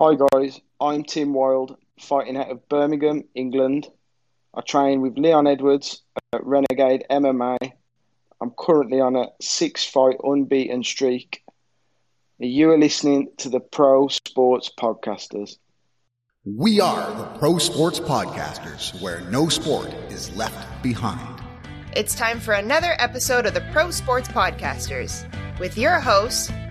Hi guys, I'm Tim Wilde, fighting out of Birmingham, England. I train with Leon Edwards at Renegade MMA. I'm currently on a six fight unbeaten streak. You are listening to the Pro Sports Podcasters. We are the Pro Sports Podcasters, where no sport is left behind. It's time for another episode of the Pro Sports Podcasters with your hosts,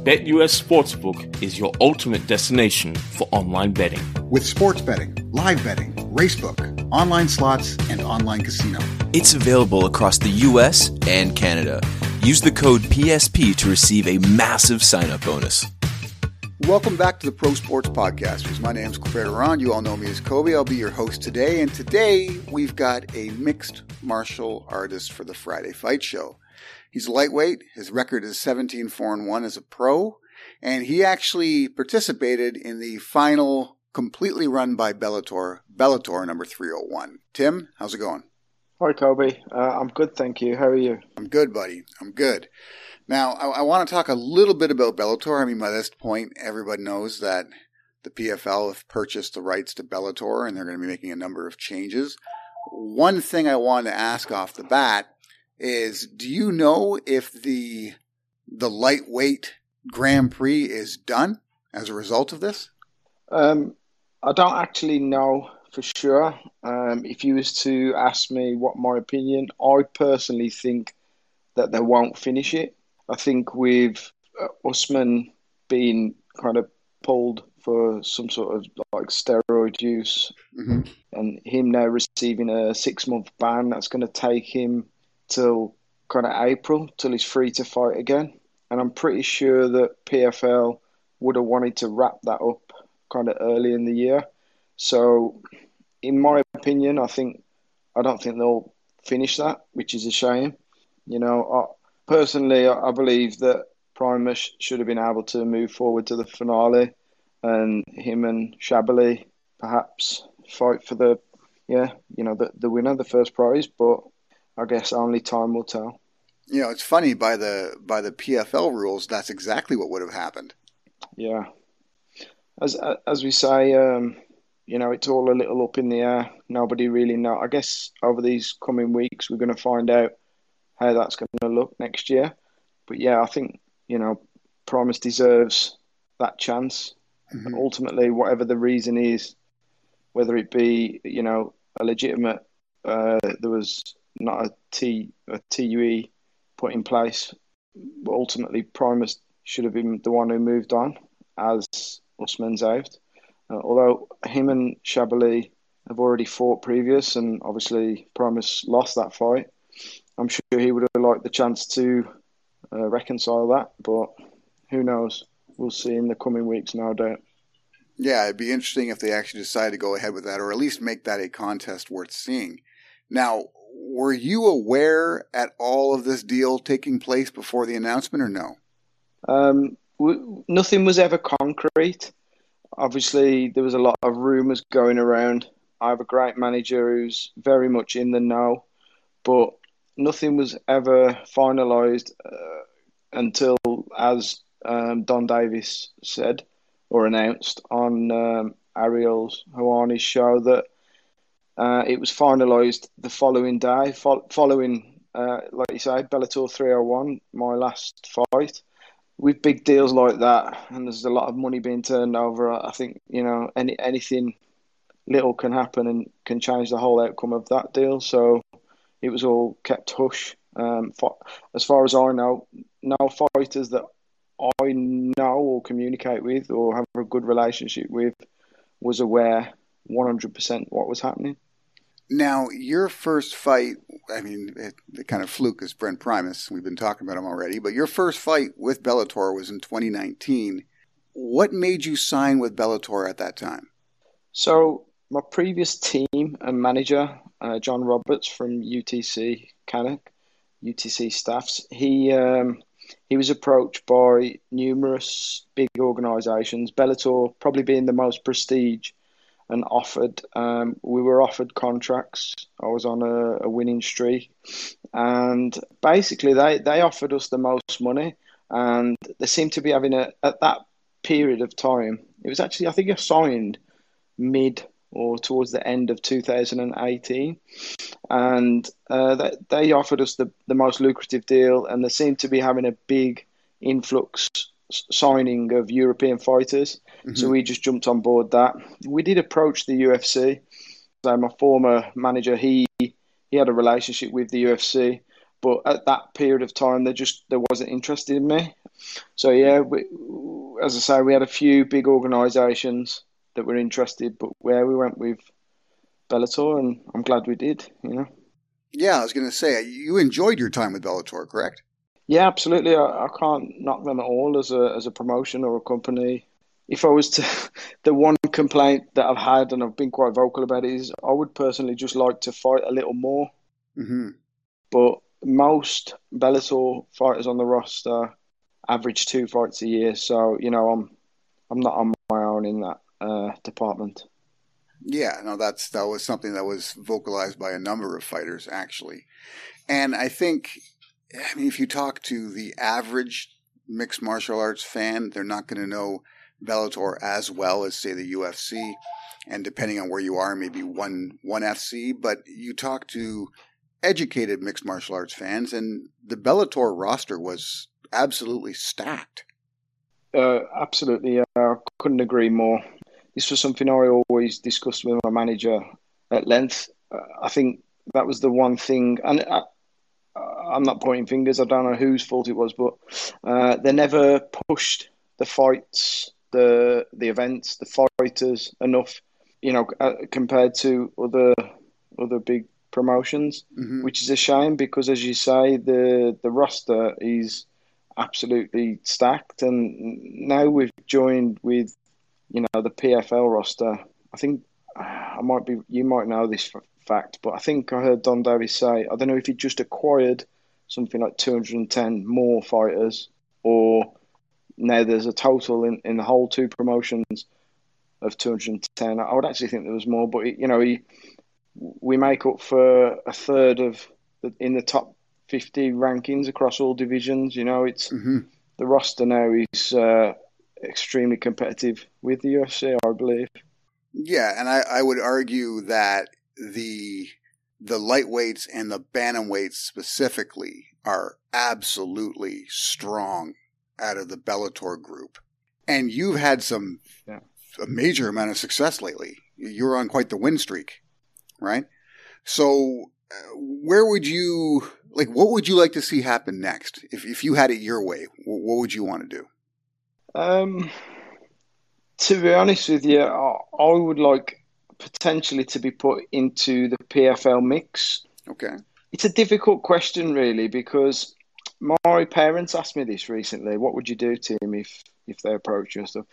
BetUS Sportsbook is your ultimate destination for online betting. With sports betting, live betting, racebook, online slots, and online casino. It's available across the US and Canada. Use the code PSP to receive a massive sign up bonus. Welcome back to the Pro Sports Podcasters. My name is Claire de Ronde. You all know me as Cobe. I'll be your host today. And today we've got a mixed martial artist for the Friday Fight Show. He's lightweight. His record is 17 4 and 1 as a pro. And he actually participated in the final completely run by Bellator, Bellator number 301. Tim, how's it going? Hi Cobe, uh, I'm good, thank you. How are you? I'm good, buddy. I'm good. Now, I, I want to talk a little bit about Bellator. I mean, by this point, everybody knows that the PFL have purchased the rights to Bellator and they're going to be making a number of changes. One thing I wanted to ask off the bat is do you know if the the lightweight Grand Prix is done as a result of this? Um, I don't actually know for sure. Um, if you was to ask me what my opinion, I personally think that they won't finish it. I think with uh, Usman being kind of pulled for some sort of like steroid use, mm-hmm. and him now receiving a six month ban, that's going to take him till kind of April till he's free to fight again. And I'm pretty sure that PFL would have wanted to wrap that up kind of early in the year. So, in my opinion, I think I don't think they'll finish that, which is a shame. You know, I, personally, I believe that Primus should have been able to move forward to the finale, and him and Shabliy perhaps fight for the yeah, you know, the the winner, the first prize. But I guess only time will tell. You know, it's funny by the by the PFL rules, that's exactly what would have happened. Yeah, as as we say, um, you know, it's all a little up in the air. Nobody really know. I guess over these coming weeks, we're going to find out how that's going to look next year. But yeah, I think you know, Primus deserves that chance. Mm-hmm. ultimately, whatever the reason is, whether it be you know a legitimate, uh, there was not a T a TUE put in place. But ultimately, Primus should have been the one who moved on, as Usman's out. Uh, although him and Shabliy have already fought previous, and obviously Primus lost that fight. I'm sure he would have liked the chance to uh, reconcile that, but who knows? We'll see in the coming weeks, no doubt. Yeah, it'd be interesting if they actually decide to go ahead with that, or at least make that a contest worth seeing. Now, were you aware at all of this deal taking place before the announcement, or no? Um, w- nothing was ever concrete. Obviously, there was a lot of rumours going around. I have a great manager who's very much in the know, but nothing was ever finalised uh, until, as um, Donn Davis said or announced on um, Ariel's Helwani's show, that uh, it was finalised the following day, fo- following, uh, like you say, Bellator 301, my last fight. With big deals like that, and there's a lot of money being turned over, I think you know any anything little can happen and can change the whole outcome of that deal. So it was all kept hush. Um, for, as far as I know, no fighters that I know or communicate with or have a good relationship with was aware 100% what was happening. Now, your first fight, I mean, it, it kind of fluke is Brent Primus. We've been talking about him already, but your first fight with Bellator was in 2019. what made you sign with Bellator at that time? So my previous team and manager, uh, John Roberts from UTC Cannock, UTC staffs, he um, he was approached by numerous big organisations, Bellator probably being the most prestige, and offered. Um, we were offered contracts. I was on a, a winning streak, and basically they they offered us the most money, and they seemed to be having a at that period of time. It was actually I think I signed mid or towards the end of 2018, and uh, they, they offered us the, the most lucrative deal, and they seemed to be having a big influx signing of European fighters. Mm-hmm. So we just jumped on board that. We did approach the UFC. So my former manager, he he had a relationship with the UFC, but at that period of time, they just there wasn't interested in me. So yeah, we, as I say, we had a few big organisations that were interested, but where we went with Bellator, and I'm glad we did. You know. Yeah, I was going to say you enjoyed your time with Bellator, correct? Yeah, absolutely. I, I can't knock them at all as a as a promotion or a company. If I was to, the one complaint that I've had, and I've been quite vocal about it, is I would personally just like to fight a little more. Mm-hmm. But most Bellator fighters on the roster average two fights a year, so you know I'm I'm not on my own in that uh, department. Yeah, no, that's that was something that was vocalized by a number of fighters actually, and I think, I mean, if you talk to the average mixed martial arts fan, they're not going to know Bellator as well as say the UFC, and depending on where you are, maybe one one FC. But you talk to educated mixed martial arts fans, and the Bellator roster was absolutely stacked. Uh, absolutely, uh, I couldn't agree more this was something I always discussed with my manager at length. Uh, I think that was the one thing, and I, am not pointing fingers. I don't know whose fault it was, but uh, they never pushed the fights, the the events, the fighters enough. You know, uh, compared to other other big promotions, mm-hmm. which is a shame because, as you say, the the roster is absolutely stacked, and now we've joined with you know, the PFL roster, I think I might be, you might know this fact, but I think I heard Donn Davis say, I don't know if he just acquired something like 210 more fighters or now there's a total in, in the whole two promotions of 210. I would actually think there was more, but you know, he, we make up for a third of the, in the top 50 rankings across all divisions. You know, it's mm-hmm. the roster now is uh, extremely competitive with the UFC, I believe. Yeah, and I, I would argue that the the lightweights and the bantamweights specifically are absolutely strong out of the Bellator group. And you've had some yeah. a major amount of success lately. You're on quite the win streak, right? So, uh, where would you like? What would you like to see happen next? If if you had it your way, what would you want to do? Um, to be honest with you, I, I would like potentially to be put into the PFL mix. Okay. It's a difficult question, really, because my parents asked me this recently. What would you do, Tim, if if they approach you and stuff?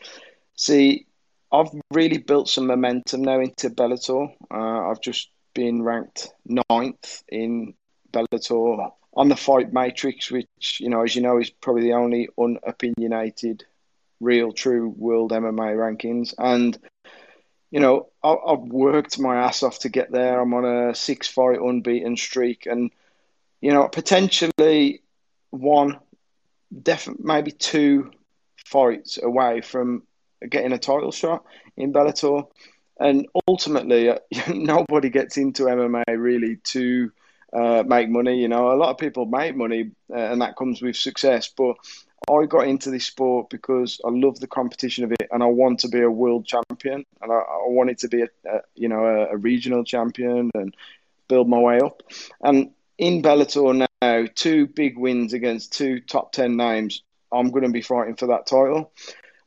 See, I've really built some momentum now into Bellator. Uh, I've just been ranked ninth in Bellator on the Fight Matrix, which you know, as you know, is probably the only unopinionated real, true world MMA rankings. And, you know, I, have worked my ass off to get there. I'm on a six fight unbeaten streak. And, you know, potentially one, definitely maybe two fights away from getting a title shot in Bellator. And ultimately, nobody gets into MMA really to uh, make money. You know, a lot of people make money, uh, and that comes with success. But I got into this sport because I love the competition of it, and I want to be a world champion, and I, I wanted to be a, a you know a, a, regional champion and build my way up. And in Bellator now, two big wins against two top ten names. I'm going to be fighting for that title.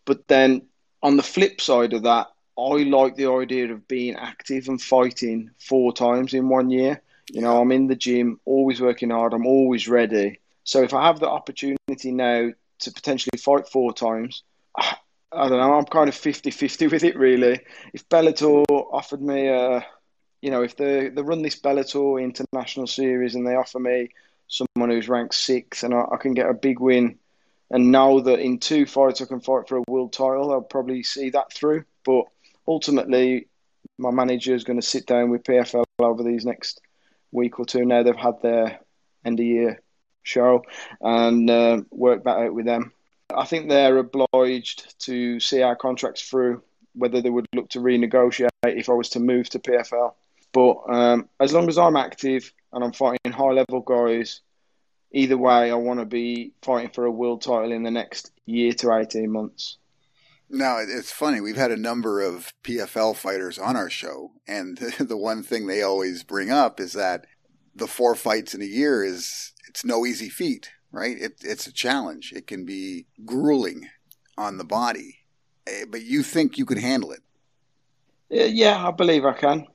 But then on the flip side of that, I like the idea of being active and fighting four times in one year. You know, I'm in the gym, always working hard. I'm always ready. So if I have the opportunity now to potentially fight four times, I don't know. I'm kind of 50-50 with it, really. If Bellator offered me a, you know, if they they run this Bellator International Series and they offer me someone who's ranked sixth and I, I can get a big win, and know that in two fights I can fight for a world title, I'll probably see that through. But ultimately, my manager is going to sit down with PFL over these next week or two. Now they've had their end of year show and uh, work that out with them I think they're obliged to see our contracts through, whether they would look to renegotiate if I was to move to PFL. But um, as long as I'm active and I'm fighting high level guys, either way, I want to be fighting for a world title in the next year to 18 months. Now, it's funny. We've had a number of PFL fighters on our show, and the one thing they always bring up is that the four fights in a year is it's no easy feat right? It, it's a challenge. It can be grueling on the body, eh, but you think you could handle it. Yeah, I believe I can.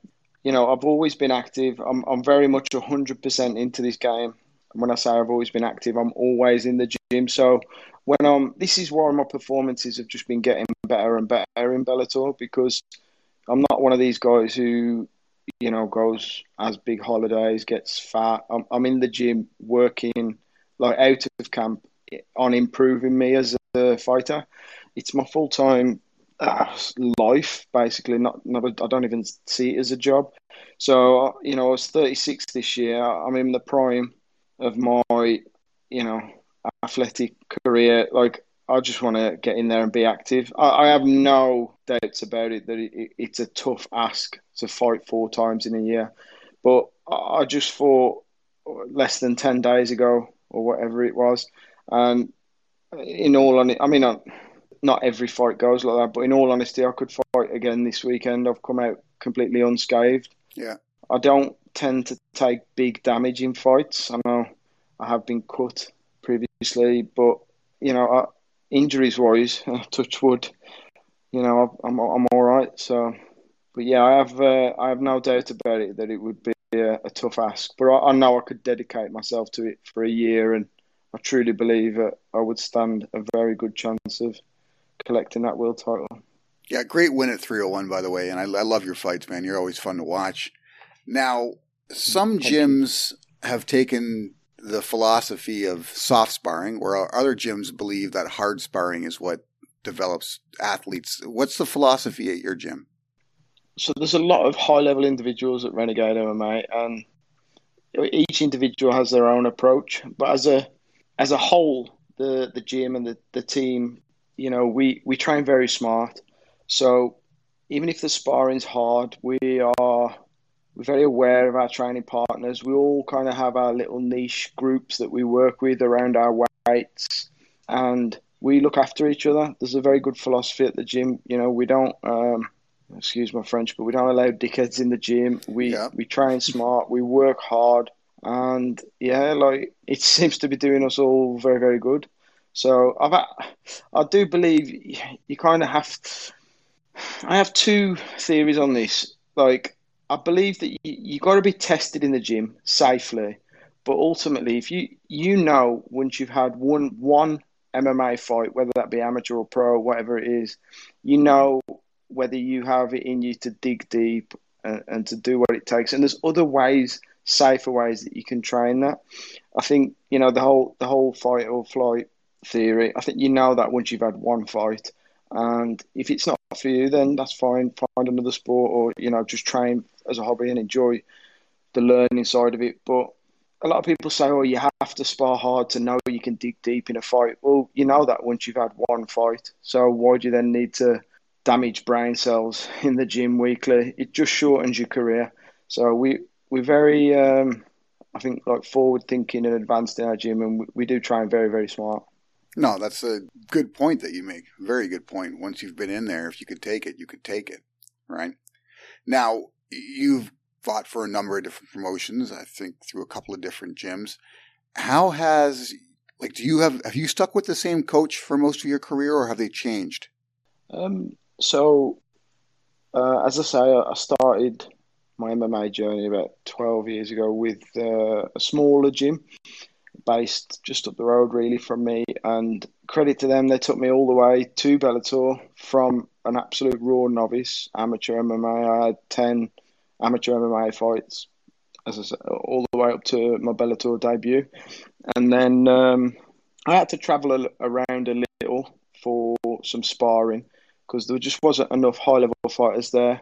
You know, I've always been active. I'm, I'm very much 100% into this game. when I say I've always been active, I'm always in the gym. So when I'm, this is why my performances have just been getting better and better in Bellator because I'm not one of these guys who, you know, goes as big holidays, gets fat. I'm, I'm in the gym working like out of camp on improving me as a fighter. It's my full time uh, life, basically. Not, not a, I don't even see it as a job. So you know, I was 36 this year. I'm in the prime of my, you know, athletic career. Like I just want to get in there and be active. I, I have no doubts about it that it, it's a tough ask to fight four times in a year, but I just fought less than 10 days ago or whatever it was. And in all honesty, I mean, not every fight goes like that, but in all honesty, I could fight again this weekend. I've come out completely unscathed. Yeah. I don't tend to take big damage in fights. I know I have been cut previously, but you know, injuries wise, touch wood, you know, I'm I'm all right. So, but yeah, I have uh, I have no doubt about it that it would be a, a tough ask, but I, I, know I could dedicate myself to it for a year, and I truly believe that I would stand a very good chance of collecting that world title. Yeah, great win at 301, by the way, and I, I love your fights, man. You're always fun to watch. Now, some gyms have taken the philosophy of soft sparring, where other gyms believe that hard sparring is what develops athletes. What's the philosophy at your gym? so there's a lot of high level individuals at Renegade MMA, and each individual has their own approach. But as a as a whole, the the gym and the, the team, you know, we we train very smart. So even if the sparring's hard, we are we're very aware of our training partners. We all kind of have our little niche groups that we work with around our weights, and we look after each other. There's a very good philosophy at the gym. You know, we don't. Um, excuse my French, but we don't allow dickheads in the gym. We yeah. we train smart, we work hard, and yeah, like it seems to be doing us all very very good. So I've I do believe you kind of have. I have two theories on this. Like I believe that you, you got to be tested in the gym safely, but ultimately, if you you know once you've had one one MMA fight, whether that be amateur or pro, whatever it is, you know whether you have it in you to dig deep and, and to do what it takes. And there's other ways, safer ways that you can train that. I think you know the whole the whole fight or flight theory. I think you know that once you've had one fight, and if it's not for you, then that's fine. Find another sport, or you know, just train as a hobby and enjoy the learning side of it. But a lot of people say, "Oh, you have to spar hard to know you can dig deep in a fight." Well, you know that once you've had one fight. So why do you then need to damage brain cells in the gym weekly. It just shortens your career. So we we're very, um, I think, like forward thinking and advanced in our gym, and we, we do train very very smart. No, that's a good point that you make. Very good point. Once you've been in there, if you could take it, you could take it. Right now, you've fought for a number of different promotions. I think through a couple of different gyms. How has like do you have have you stuck with the same coach for most of your career, or have they changed? Um, so, uh, as I say, I started my MMA journey about 12 years ago with uh, a smaller gym based just up the road, really, from me. And credit to them, they took me all the way to Bellator from an absolute raw novice, amateur MMA. I had 10 amateur MMA fights, as I said, all the way up to my Bellator debut. And then um, I had to travel around a little for some sparring because there just wasn't enough high level fighters there.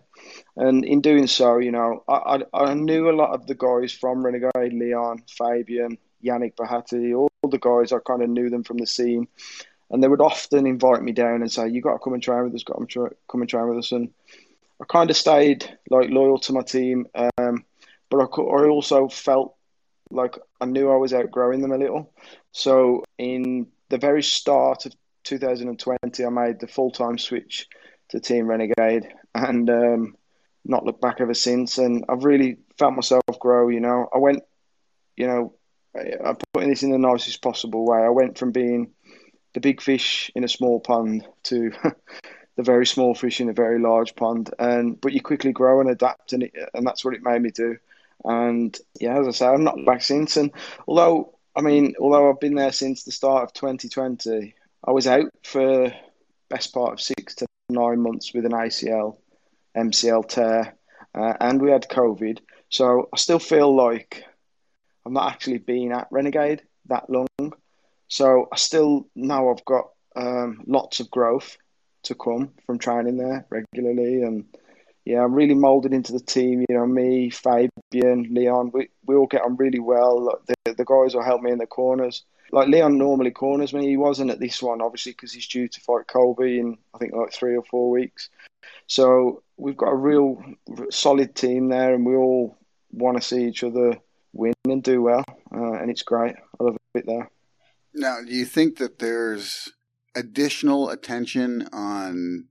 And in doing so, you know, I, I, I knew a lot of the guys from Renegade, Leon, Fabian, Yannick Bahati, all the guys. I kind of knew them from the scene, and they would often invite me down and say, "You got to come and train with us. Got to come and train with us." And I kind of stayed like loyal to my team, um, but I, I also felt like I knew I was outgrowing them a little. So in the very start of 2020, I made the full time switch to Team Renegade, and um, not looked back ever since. And I've really felt myself grow. You know, I went, you know, I'm putting this in the nicest possible way. I went from being the big fish in a small pond to the very small fish in a very large pond. And but you quickly grow and adapt, and it, and that's what it made me do. And yeah, as I say, I'm not back since. And although I mean, although I've been there since the start of 2020, I was out for best part of six to nine months with an ACL, MCL tear, uh, and we had COVID. So I still feel like I've not actually been at Renegade that long. So I still now I've got um, lots of growth to come from training there regularly. And yeah, I'm really molded into the team. You know, me, Fabian, Leon, we, we all get on really well. The, the guys will help me in the corners. Like Leon normally corners me. He wasn't at this one, obviously, because he's due to fight Colby in, I think, like three or four weeks. So we've got a real solid team there, and we all want to see each other win and do well, uh, and it's great. I love it there. Now, do you think that there's additional attention on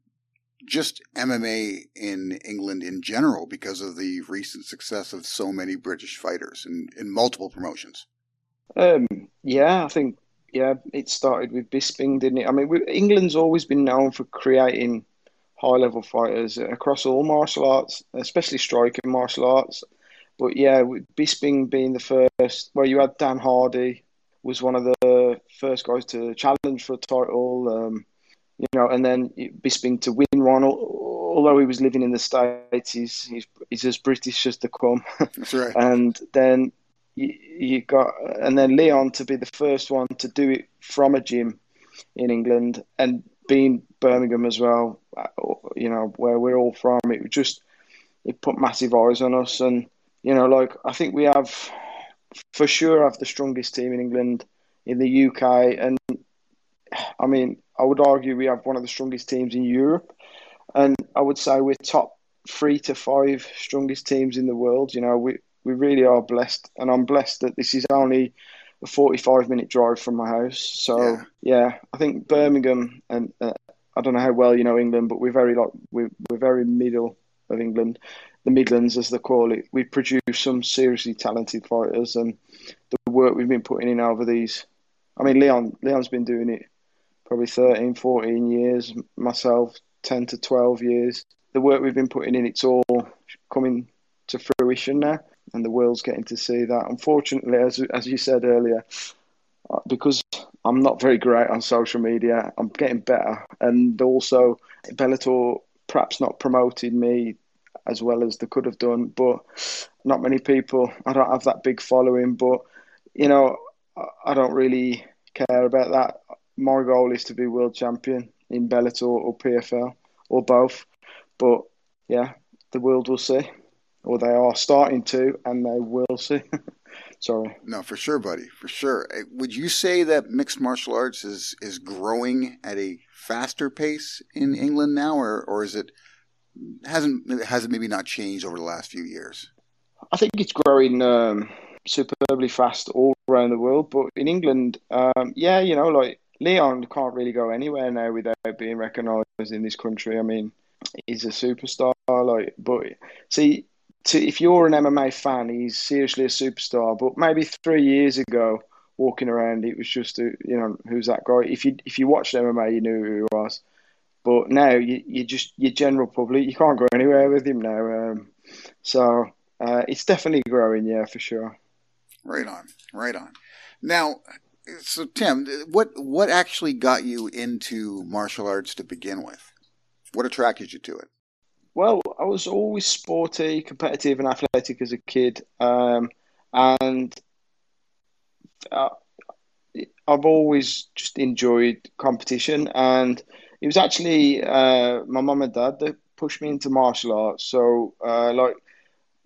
just MMA in England in general because of the recent success of so many British fighters in, in multiple promotions? Um, yeah, I think yeah, it started with Bisping, didn't it? I mean, we, England's always been known for creating high level fighters across all martial arts, especially striking martial arts. But yeah, Bisping being the first, well, you had Dan Hardy was one of the first guys to challenge for a title, um, you know, and then Bisping to win one. Although he was living in the states, he's he's, he's as British as they come. That's right. and then you, you got, and then Leon to be the first one to do it from a gym in England, and being Birmingham as well, uh, you know, where we're all from. It just it put massive eyes on us, and you know, like I think we have for sure have the strongest team in England, in the UK, and I mean, I would argue we have one of the strongest teams in Europe, and I would say we're top three to five strongest teams in the world. You know, we we really are blessed, and I'm blessed that this is only a 45 minute drive from my house. So yeah, yeah I think Birmingham and uh, I don't know how well you know England, but we're very like we're we're very middle of England, the Midlands as they call it. We produce some seriously talented fighters, and the work we've been putting in over these. I mean, Leon Leon's been doing it probably 13, 14 years. Myself, 10 to 12 years. The work we've been putting in, it's all coming to fruition now, and the world's getting to see that. Unfortunately, as as you said earlier, uh, because I'm not very great on social media, I'm getting better, and also Bellator perhaps not promoted me as well as they could have done. But not many people. I don't have that big following, but you know, I don't really care about that. My goal is to be world champion in Bellator or PFL or both. But yeah, the world will see, or they are starting to, and they will see. Sorry. No, for sure, buddy, for sure. Uh, would you say that mixed martial arts is is growing at a faster pace in England now, or or is it hasn't has it maybe not changed over the last few years? I think it's growing um, superbly fast all around the world, but in England, um, yeah, you know, like Leon can't really go anywhere now without being recognised in this country. I mean, he's a superstar. Like, but see, to, if you're an MMA fan, he's seriously a superstar. But maybe three years ago, walking around, it was just a, you know who's that guy. If you if you watched MMA, you knew who he was. But now you, you just your general public, you can't go anywhere with him now. Um, so uh, it's definitely growing, yeah, for sure. Right on, right on. Now, So, Tim, what what actually got you into martial arts to begin with? What attracted you to it? Well, I was always sporty, competitive, and athletic as a kid, um, and uh, I've always just enjoyed competition. And it was actually uh, my mum and dad that pushed me into martial arts. So, uh, like,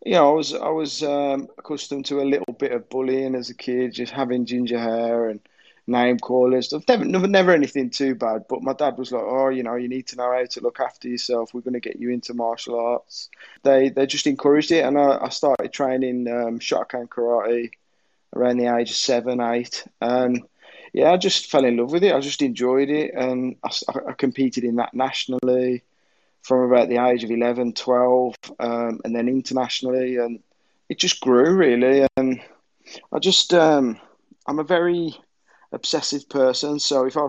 you know, I was I was um, accustomed to a little bit of bullying as a kid, just having ginger hair and name calling stuff. Never, never, never anything too bad. But my dad was like, "Oh, you know, you need to know how to look after yourself. We're going to get you into martial arts." They they just encouraged it, and I, I started training um, Shotokan karate around the age of seven, eight, and yeah, I just fell in love with it. I just enjoyed it, and I, I competed in that nationally from about the age of 11, 12, um, and then internationally, and it just grew really. And I just, um, I'm a very obsessive person, so if I,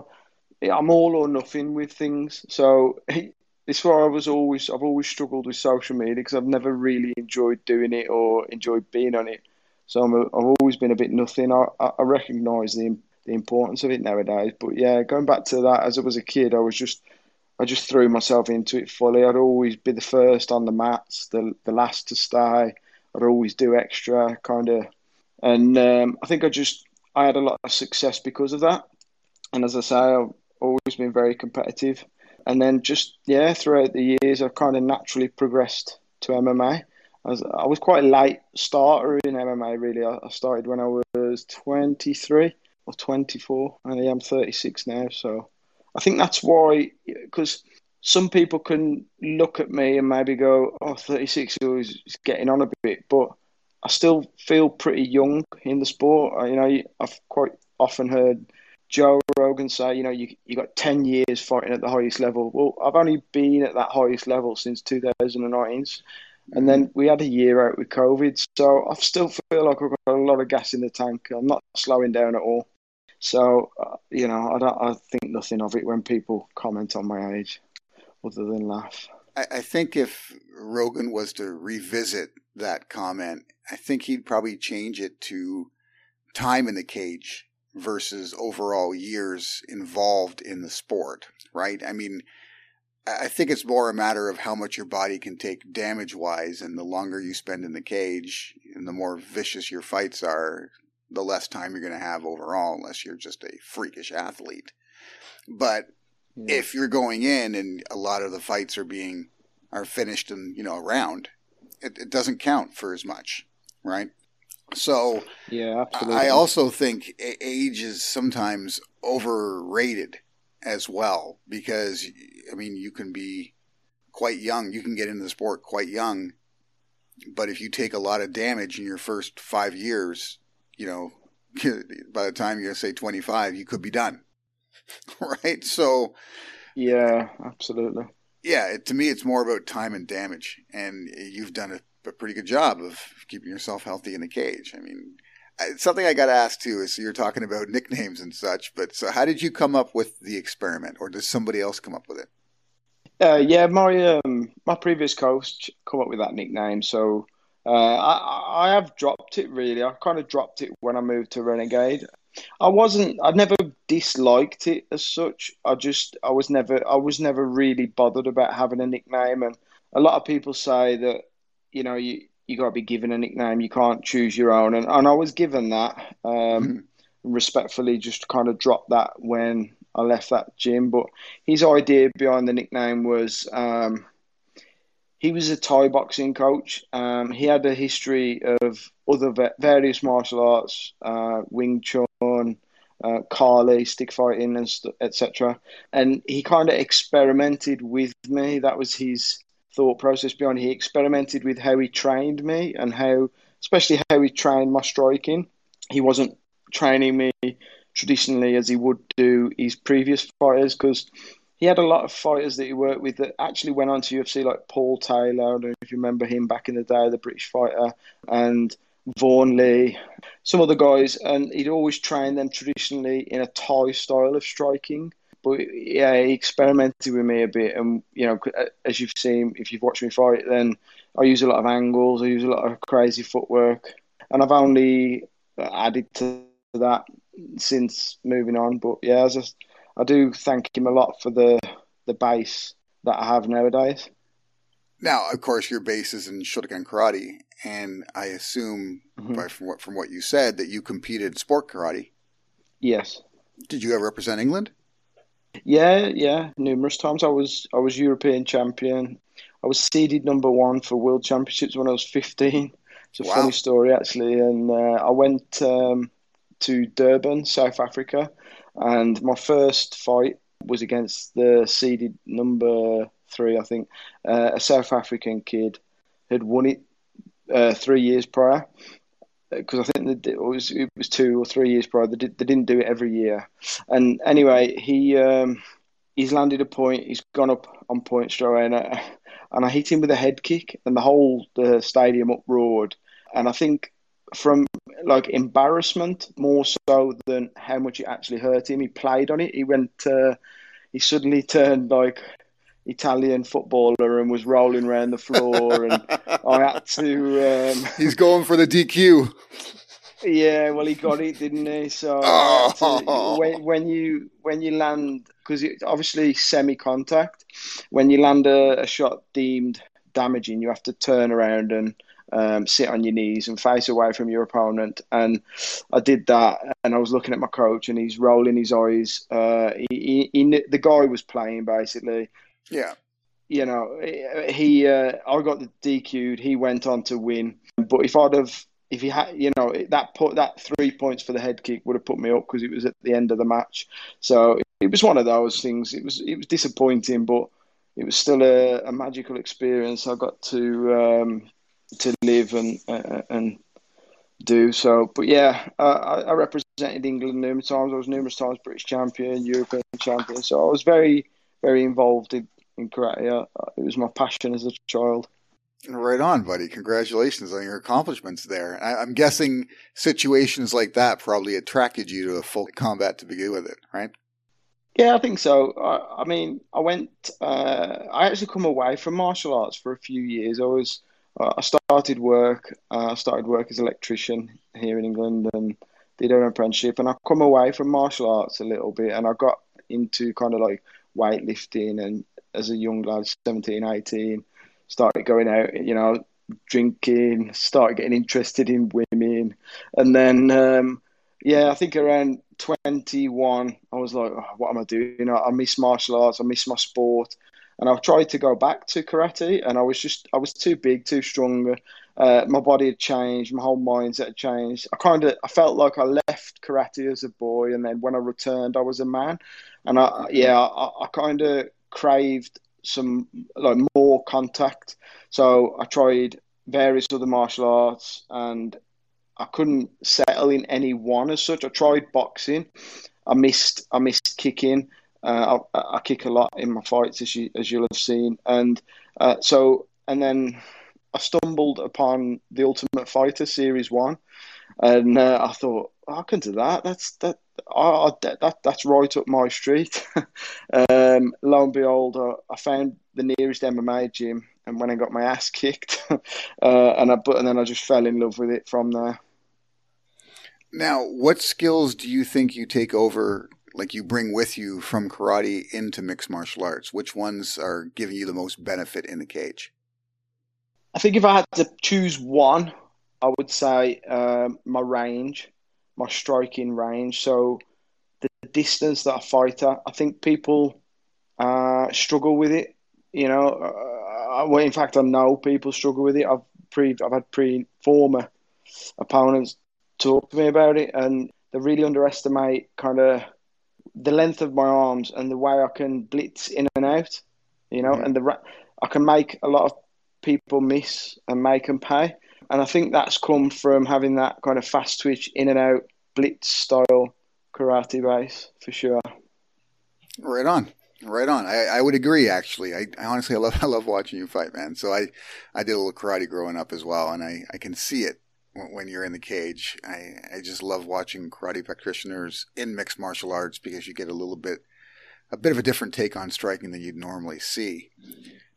I'm all or nothing with things. So this why I was always, I've always struggled with social media because I've never really enjoyed doing it or enjoyed being on it. So i have always been a bit nothing. I, I recognise the the importance of it nowadays. But yeah, going back to that, as I was a kid, I was just I just threw myself into it fully. I'd always be the first on the mats, the the last to stay. I'd always do extra, kind of, and um, I think I just I had a lot of success because of that. And as I say, I've always been very competitive. And then just yeah, throughout the years, I've kind of naturally progressed to MMA. I was, I was quite a late starter in MMA. Really, I, I started when I was 23 or 24. and I am 36 now, so I think that's why, because some people can look at me and maybe go, "Oh, 36 is getting on a bit," but I still feel pretty young in the sport. You know, I've quite often heard Joe Rogan say, you know, you you got 10 years fighting at the highest level. Well, I've only been at that highest level since 2019. And then we had a year out with COVID, so I still feel like I've got a lot of gas in the tank. I'm not slowing down at all. So uh, you know, I don't. I think nothing of it when people comment on my age, other than laugh. I, I think if Rogan was to revisit that comment, I think he'd probably change it to time in the cage versus overall years involved in the sport. Right? I mean. I think it's more a matter of how much your body can take damage wise, and the longer you spend in the cage, and the more vicious your fights are, the less time you're going to have overall, unless you're just a freakish athlete. But yeah. if you're going in and a lot of the fights are being are finished in you know a round, it, it doesn't count for as much, right? So yeah, absolutely. I also think age is sometimes overrated as well because I mean you can be quite young, you can get into the sport quite young, but if you take a lot of damage in your first five years, you know, by the time you're say 25, you could be done. right? So, yeah, absolutely. Yeah, to me, it's more about time and damage, and you've done a, a pretty good job of keeping yourself healthy in the cage. I mean, something I got asked too is so you're talking about nicknames and such, but so how did you come up with the experiment, or does somebody else come up with it? Uh, yeah, my um, my previous coach come up with that nickname, so uh, I, I have dropped it really. I kind of dropped it when I moved to Renegade. I wasn't. I never disliked it as such. I just. I was never. I was never really bothered about having a nickname. And a lot of people say that you know you you got to be given a nickname. You can't choose your own. And and I was given that. Um, mm-hmm. Respectfully, just kind of dropped that when I left that gym. But his idea behind the nickname was. Um, he was a Thai boxing coach. Um, he had a history of other various martial arts, uh, Wing Chun, uh, Kali, stick fighting, and st- etc. And he kind of experimented with me. That was his thought process behind. It. He experimented with how he trained me and how, especially how he trained my striking. He wasn't training me traditionally as he would do his previous fighters because he had a lot of fighters that he worked with that actually went on to UFC, like Paul Taylor. I don't know if you remember him back in the day, the British fighter, and Vaughan Lee, some other guys. And he'd always trained them traditionally in a Thai style of striking. But yeah, he experimented with me a bit. And, you know, as you've seen, if you've watched me fight, then I use a lot of angles, I use a lot of crazy footwork. And I've only added to that since moving on. But yeah, as I, I do thank him a lot for the the base that I have nowadays. Now, of course, your base is in Shotokan Karate, and I assume mm-hmm. by, from what from what you said that you competed sport karate. Yes. Did you ever represent England? Yeah, yeah, numerous times. I was I was European champion. I was seeded number one for World Championships when I was fifteen. It's a wow. funny story actually, and uh, I went um, to Durban, South Africa, and my first fight was against the seeded number three, I think, uh, a South African kid had won it uh, three years prior. Because I think it was it was two or three years prior. They, did, they didn't do it every year, and anyway, he um, he's landed a point. He's gone up on point straight and I, and I hit him with a head kick, and the whole the stadium uproared. And I think from like embarrassment more so than how much it actually hurt him. He played on it. He went. Uh, he suddenly turned like Italian footballer and was rolling around the floor, and I had to. Um, He's going for the DQ. Yeah, well, he got it, didn't he? So oh. to, when, when you when you land, because obviously semi-contact, when you land a, a, shot deemed damaging, you have to turn around and um, sit on your knees and face away from your opponent. And I did that, and I was looking at my coach, and he's rolling his eyes. Uh, he, he, he, the guy was playing basically, yeah. You know, he uh, I got the DQ'd. He went on to win. But if I'd have, if he had, you know, that put that three points for the head kick would have put me up because it was at the end of the match. So it was one of those things. It was it was disappointing, but it was still a, a magical experience. I got to um, to live and uh, and do so. But yeah, uh, I, I, represented England numerous times. I was numerous times British champion, European champion. So I was very very involved in, in karate. it was my passion as a child. Right on, buddy. Congratulations on your accomplishments there. I, am guessing situations like that probably attracted you to a full combat to begin with it, right? Yeah, I think so. I, I mean, I went. Uh, I actually come away from martial arts for a few years. I was. Uh, I started work. Uh, I started work as an electrician here in England and did an apprenticeship. And I come away from martial arts a little bit, and I got into kind of like weightlifting and as a young lad, 17, 18, started going out, you know, drinking, started getting interested in women. And then, um, yeah, I think around 21, I was like, oh, what am I doing? I, I miss martial arts, I miss my sport. And I tried to go back to karate, and I was just, I was too big, too strong. Uh, my body had changed, my whole mindset had changed. I kind of, I felt like I left karate as a boy, and then when I returned, I was a man and I yeah I, I kind of craved some like more contact. So I tried various other martial arts and I couldn't settle in any one as such. I tried boxing. I missed I missed kicking. Uh, I, I, kick a lot in my fights, as you as you'll have seen, and uh, so and then I stumbled upon the Ultimate Fighter Series One, and uh, I thought oh, I can do that. That's that I, that that's right up my street. um, lo and behold, uh, I found the nearest MMA gym, and when I got my ass kicked, uh, and I but and then I just fell in love with it from there. Now, what skills do you think you take over, like you bring with you from karate into mixed martial arts? Which ones are giving you the most benefit in the cage? I think if I had to choose one, I would say um, my range my striking range. So the distance that I fight at, I think people uh, struggle with it. You know, uh, well, in fact, I know people struggle with it. I've pre, I've had pre former opponents talk to me about it, and they really underestimate kind of the length of my arms and the way I can blitz in and out. You know, mm-hmm. and the I can make a lot of people miss and make them pay. And I think that's come from having that kind of fast twitch in and out blitz style karate base for sure. Right on. Right on. I, I would agree. Actually, I, I, honestly I love I love watching you fight, man. So I I did a little karate growing up as well, and I, I can see it when, you're in the cage. I I just love watching karate practitioners in mixed martial arts because you get a little bit a bit of a different take on striking than you'd normally see.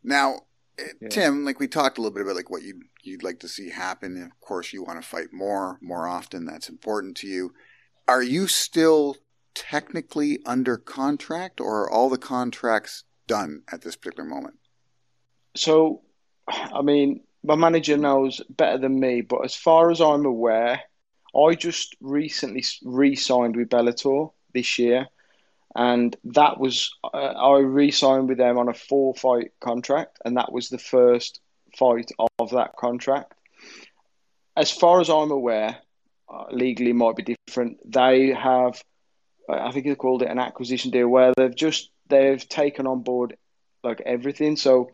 Now, eh, yeah. Tim, like we talked a little bit about like what you you'd like to see happen. Of course, you want to fight more, more often. That's important to you. Are you still technically under contract, or are all the contracts done at this particular moment? So, I mean, my manager knows better than me, but as far as I'm aware, I just recently re-signed with Bellator this year, and that was uh, I re-signed with them on a four-fight contract, and that was the first fight of that contract. As far as I'm aware, uh, legally might be different. They have, I think they called it an acquisition deal, where they've just they've taken on board like everything. So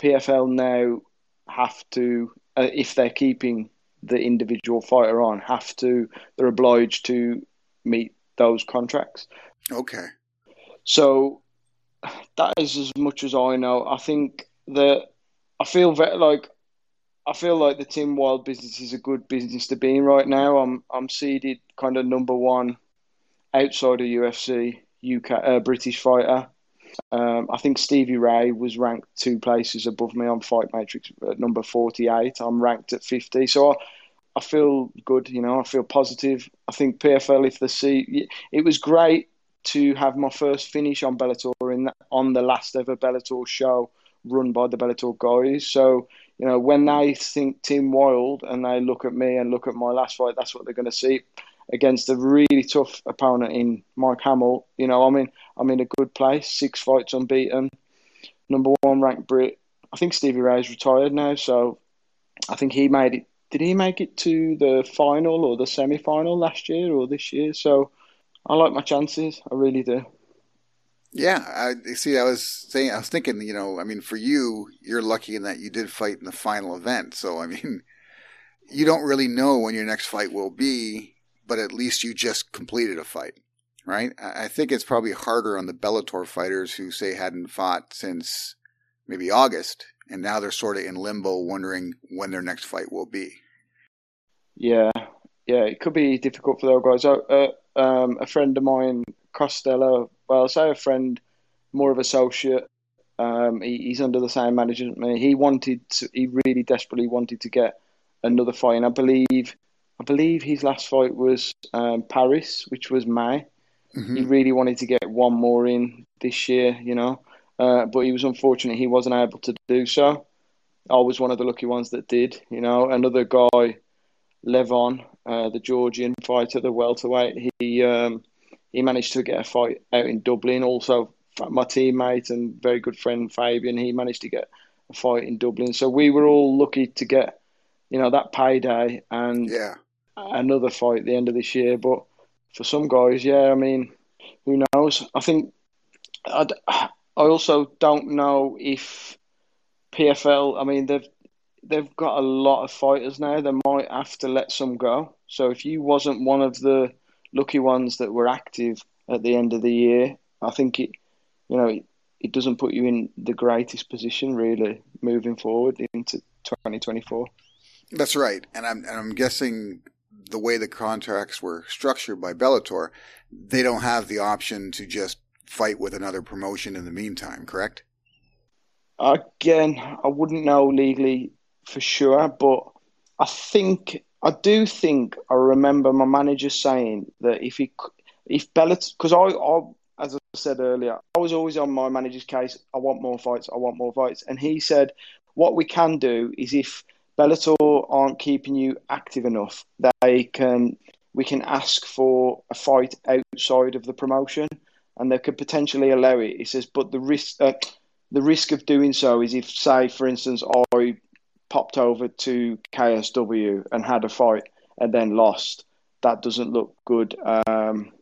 PFL now have to, uh, if they're keeping the individual fighter on, have to, they're obliged to meet those contracts. Okay. So that is as much as I know. I think that I feel very like I feel like the Tim Wilde business is a good business to be in right now. I'm I'm seeded kind of number one outside of UFC UK uh, British fighter. Um, I think Stevie Ray was ranked two places above me on Fight Matrix at number 48. I'm ranked at 50. So I, I feel good, you know, I feel positive. I think PFL, if the see, it was great to have my first finish on Bellator in on the last ever Bellator show run by the Bellator guys. So, you know, when they think Tim Wilde and they look at me and look at my last fight, that's what they're going to see against a really tough opponent in Mike Hamel. You know, I'm in I'm in a good place. Six fights unbeaten, number one ranked Brit. I think Stevie Ray's retired now, so I think he made it. Did he make it to the final or the semi final last year or this year? So I like my chances. I really do. Yeah, I see. I was saying, I was thinking, you know, I mean, for you, you're lucky in that you did fight in the final event. So, I mean, you don't really know when your next fight will be but at least you just completed a fight, right? I think it's probably harder on the Bellator fighters who say hadn't fought since maybe August, and now they're sort of in limbo, wondering when their next fight will be. Yeah, yeah, it could be difficult for those guys. Uh, um, a friend of mine, Costello, well, say a friend, more of a associate. Um, he, he's under the same management me. He wanted, to, he really desperately wanted to get another fight, and I believe I believe his last fight was um, Paris, which was May. Mm-hmm. He really wanted to get one more in this year, you know, uh, but he was unfortunate he wasn't able to do so. I was one of the lucky ones that did, you know. Another guy, Levon, uh, the Georgian fighter, the welterweight, he um, he managed to get a fight out in Dublin. Also, my teammate and very good friend Fabian, he managed to get a fight in Dublin. So we were all lucky to get, you know, that payday and yeah another fight at the end of this year. But for some guys, yeah, I mean, who knows? I think I'd, I also don't know if PFL. I mean, they've they've got a lot of fighters now. They might have to let some go. So if you wasn't one of the lucky ones that were active at the end of the year, I think it, you know, it, it doesn't put you in the greatest position really moving forward into 2024. That's right, and I'm and I'm guessing the way the contracts were structured by Bellator, they don't have the option to just fight with another promotion in the meantime, correct? Again, I wouldn't know legally for sure, but I think I do think I remember my manager saying that if he if Bellator because I, I as I said earlier, I was always on my manager's case. I want more fights. I want more fights, and he said what we can do is if Bellator aren't keeping you active enough. They can we can ask for a fight outside of the promotion, and they could potentially allow it. He says, but the risk uh, the risk of doing so is if, say, for instance, I popped over to KSW and had a fight and then lost. That doesn't look good um,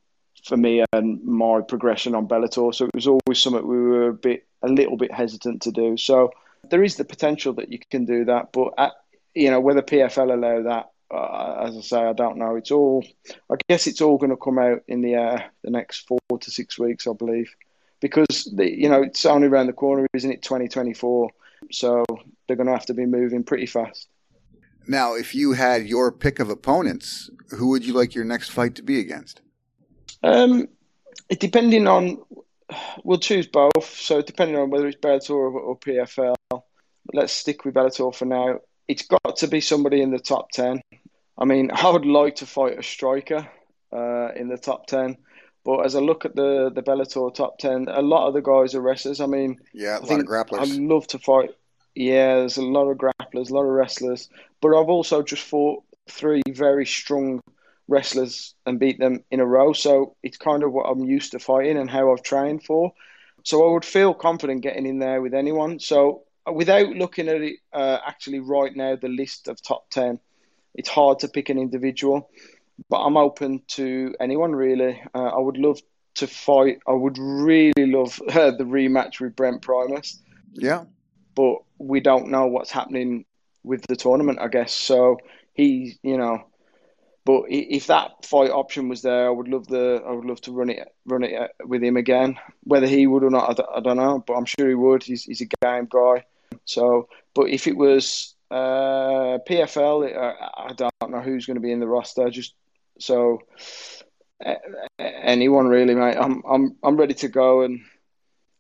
for me and my progression on Bellator. So it was always something we were a bit, a little bit hesitant to do. So there is the potential that you can do that, but at, you know whether PFL allow that, uh, as I say, I don't know. It's all, I guess, it's all going to come out in the uh, the next four to six weeks, I believe, because the, you know it's only around the corner, isn't it? Twenty twenty four, so they're going to have to be moving pretty fast. Now, if you had your pick of opponents, who would you like your next fight to be against? Um, depending on, we'll choose both. So depending on whether it's Bellator or, or PFL, let's stick with Bellator for now it's got to be somebody in the top 10. I mean, I would like to fight a striker. uh, in the top ten. But as I look at the the Bellator top ten, a lot of the guys are wrestlers. I mean, Yeah, a I lot think of grapplers. I love to fight. Yeah, there's a lot of grapplers, a lot of wrestlers. But I've also just fought three very strong wrestlers and beat them in a row. So it's kind of what I'm used to fighting and how I've trained for. So I would feel confident getting in there with anyone. So without looking at it uh, actually right now, the list of top 10, it's hard to pick an individual. But I'm open to anyone really. Uh, I would love to fight. I would really love uh, the rematch with Brent Primus yeah, but we don't know what's happening with the tournament, I guess. So he, you know, but if that fight option was there, I would love the, I would love to run it, run it uh, with him again. Whether he would or not, I, don't know, but I'm sure he would. He's, he's a game guy. So, but if it was uh, PFL, uh, I don't know who's going to be in the roster. Just so anyone really, mate. I'm, I'm, I'm ready to go and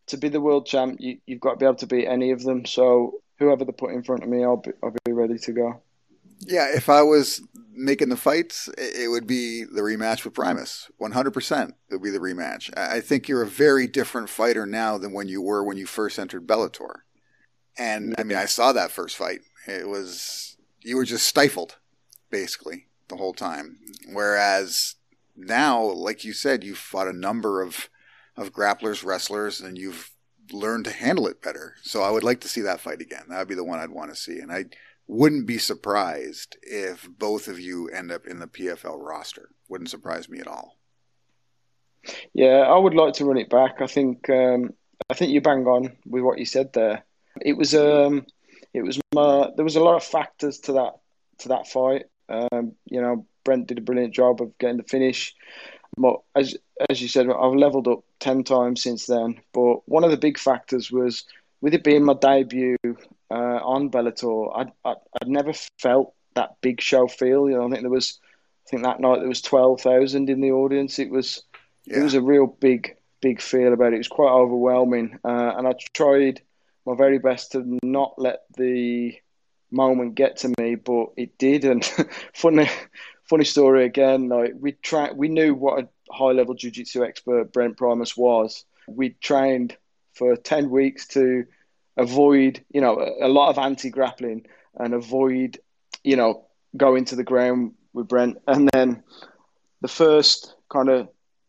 to be the world champ, you, you've got to be able to beat any of them. So whoever they put in front of me, I'll be, I'll be ready to go. yeah. If I was making the fights, it would be the rematch with Primus. One hundred percent, it would be the rematch. I think you're a very different fighter now than when you were when you first entered Bellator. And I mean, I saw that first fight. It was you were just stifled, basically, the whole time. Whereas now, like you said, you've fought a number of of grapplers, wrestlers, and you've learned to handle it better. So I would like to see that fight again. That would be the one I'd want to see. And I wouldn't be surprised if both of you end up in the PFL roster. Wouldn't surprise me at all. Yeah, I would like to run it back. I think um, I think you bang on with what you said there. It was um, it was my, there was a lot of factors to that to that fight. Um, you know, Brent did a brilliant job of getting the finish. But as as you said, I've leveled up ten times since then. But one of the big factors was with it being my debut uh, on Bellator. I'd, I'd I'd never felt that big show feel. You know, I think there was, I think that night there was twelve thousand in the audience. It was Yeah. it was a real big big feel about it. It was quite overwhelming, uh, and I tried my very best to not let the moment get to me, but it did. And funny, funny story again. Like we tra- we knew what a high level jiu-jitsu expert Brent Primus was. We trained for ten weeks to avoid, you know, a, a lot of anti grappling and avoid, you know, going to the ground with Brent. And then the first kind of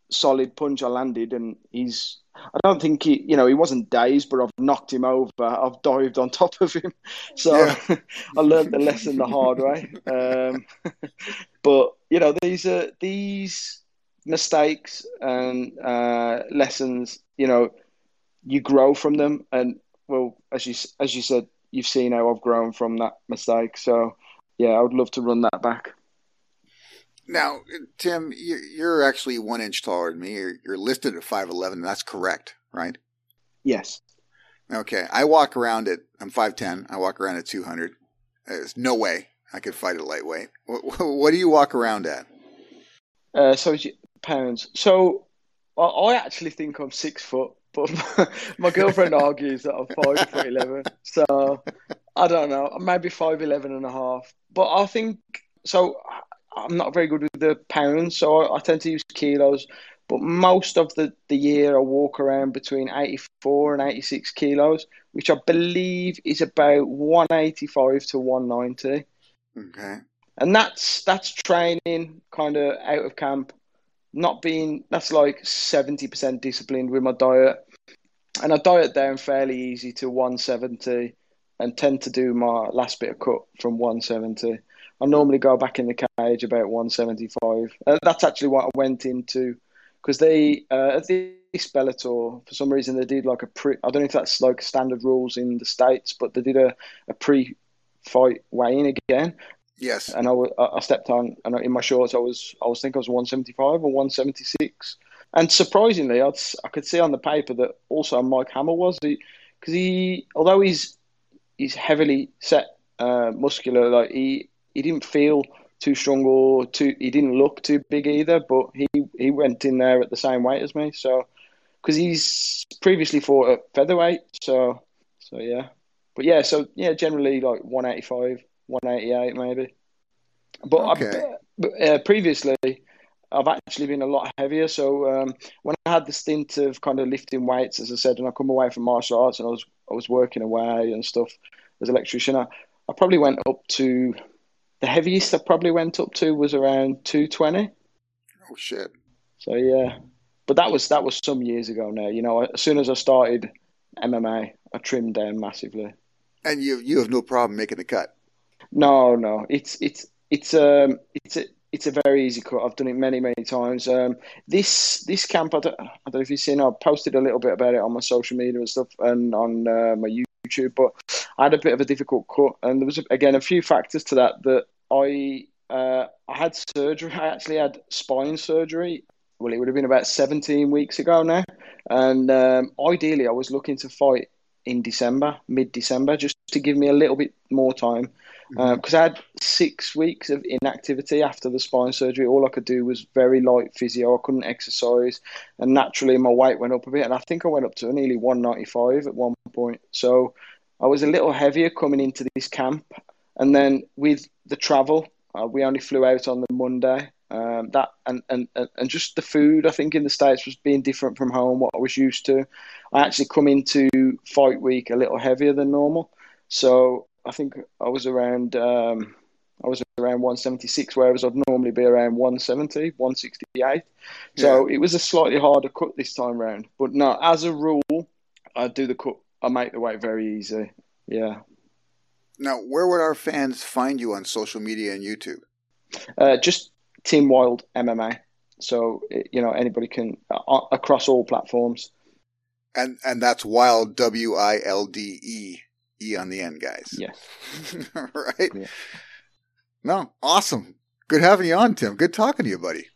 solid punch I landed, and he's. I don't think he, you know, he wasn't dazed, but I've knocked him over. I've dived on top of him, so Yeah. I learned the lesson the hard way. Um, but you know, these are these mistakes and uh, lessons. You know, you grow from them, and well, as you as you said, you've seen how I've grown from that mistake. So, yeah, I would love to run that back. Now, Tim, you're, actually one inch taller than me. You're, listed at 5'11. That's correct, right? Yes. Okay. I walk around at, I'm 5'10. I walk around at 200. There's no way I could fight a lightweight. What, what do you walk around at? Uh, so pounds. So I, I actually think I'm six foot, but my girlfriend argues that I'm five foot eleven. So I don't know, maybe five eleven and a half. But I think so. I'm not very good with the pounds, so I, I tend to use kilos. But most of the, the year, I walk around between 84 and 86 kilos, which I believe is about 185 to 190 Okay. and that's that's training kind of out of camp not being that's like 70% disciplined with my diet and i diet down fairly easy to 170 and tend to do my last bit of cut from 170 i normally go back in the cage about 175 uh, that's actually what i went into because they uh, at this Bellator for some reason they did like a pre I don't know if that's like standard rules in the states but they did a, a pre fight weigh-in again. Yes. and I, I I stepped on and in my shorts I was I was think I was 175 or 176 and surprisingly I'd, I could see on the paper that also Mike Hamel was. Because he although he's he's heavily set uh, muscular like he he didn't feel too strong or too he didn't look too big either but he he went in there at the same weight as me so because he's previously fought at featherweight so so yeah but yeah so yeah generally like 185 188 maybe but Okay. I, uh, previously I've actually been a lot heavier. So um, when I had the stint of kind of lifting weights, as I said, and I come away from martial arts and I was I was working away and stuff as an electrician, I, I probably went up to the heaviest I probably went up to was around two twenty. Oh shit! So yeah, but that was that was some years ago now. You know, as soon as I started MMA, I trimmed down massively. And you you have no problem making the cut. No, no, it's it's it's um it's a it's a very easy cut. I've done it many many times. Um, this this camp, I don't, I don't know if you've seen. I posted a little bit about it on my social media and stuff, and on uh, my YouTube. But I had a bit of a difficult cut, and there was again a few factors to that. That I uh, I had surgery. I actually had spine surgery. Well, it would have been about 17 weeks ago now, and um, ideally, I was looking to fight in December, mid December, just to give me a little bit more time because um, I had six weeks of inactivity after the spine surgery. All I could do was very light physio. I couldn't exercise, and naturally my weight went up a bit. And I think I went up to nearly 195 at one point. So I was a little heavier coming into this camp. And then with the travel, uh, we only flew out on the Monday. Um, that and, and and just the food, I think in the states was being different from home, what I was used to. I actually come into fight week a little heavier than normal, so I think I was around um, I was around 176, whereas I'd normally be around 170, 168. So yeah. it was a slightly harder cut this time round. But no, as a rule, I do the cut. I make the weight very easy. Yeah. Now, where would our fans find you on social media and YouTube? Uh, just Tim Wilde MMA. So you know anybody can uh, across all platforms. And and that's Wilde W I L D E E on the end, guys. Yes. right? Yeah. No, awesome. Good having you on, Tim. Good talking to you, buddy.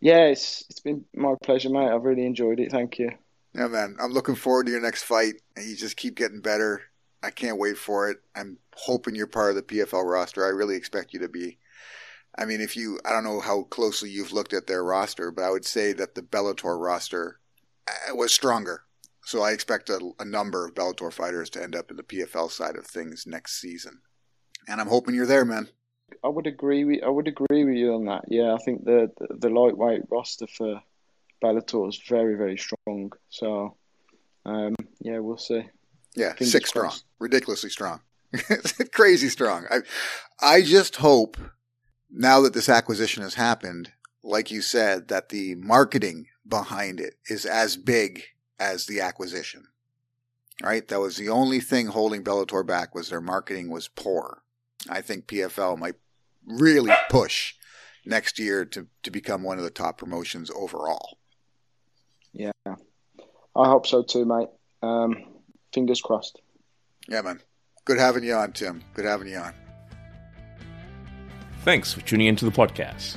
Yeah, it's it's been my pleasure, mate. I've really enjoyed it. Thank you. Yeah, man. I'm looking forward to your next fight, and you just keep getting better. I can't wait for it. I'm hoping you're part of the PFL roster. I really expect you to be. I mean, if you, I don't know how closely you've looked at their roster, but I would say that the Bellator roster uh, was stronger so I expect a, a, number of Bellator fighters to end up in the PFL side of things next season, and I'm hoping you're there, man. I would agree. With, I would agree with you on that. Yeah, I think the the, the lightweight roster for Bellator is very very strong. So, um, yeah, we'll see. Yeah, Fingers six crossed. strong, ridiculously strong, crazy strong. I I just hope now that this acquisition has happened, like you said, that the marketing behind it is as big as the acquisition. Right? That was the only thing holding Bellator back was their marketing was poor. I think PFL might really push next year to, to become one of the top promotions overall. Yeah. I hope so too, mate. Um, fingers crossed. Yeah, man. Good having you on, Tim. Good having you on. Thanks for tuning into the podcast.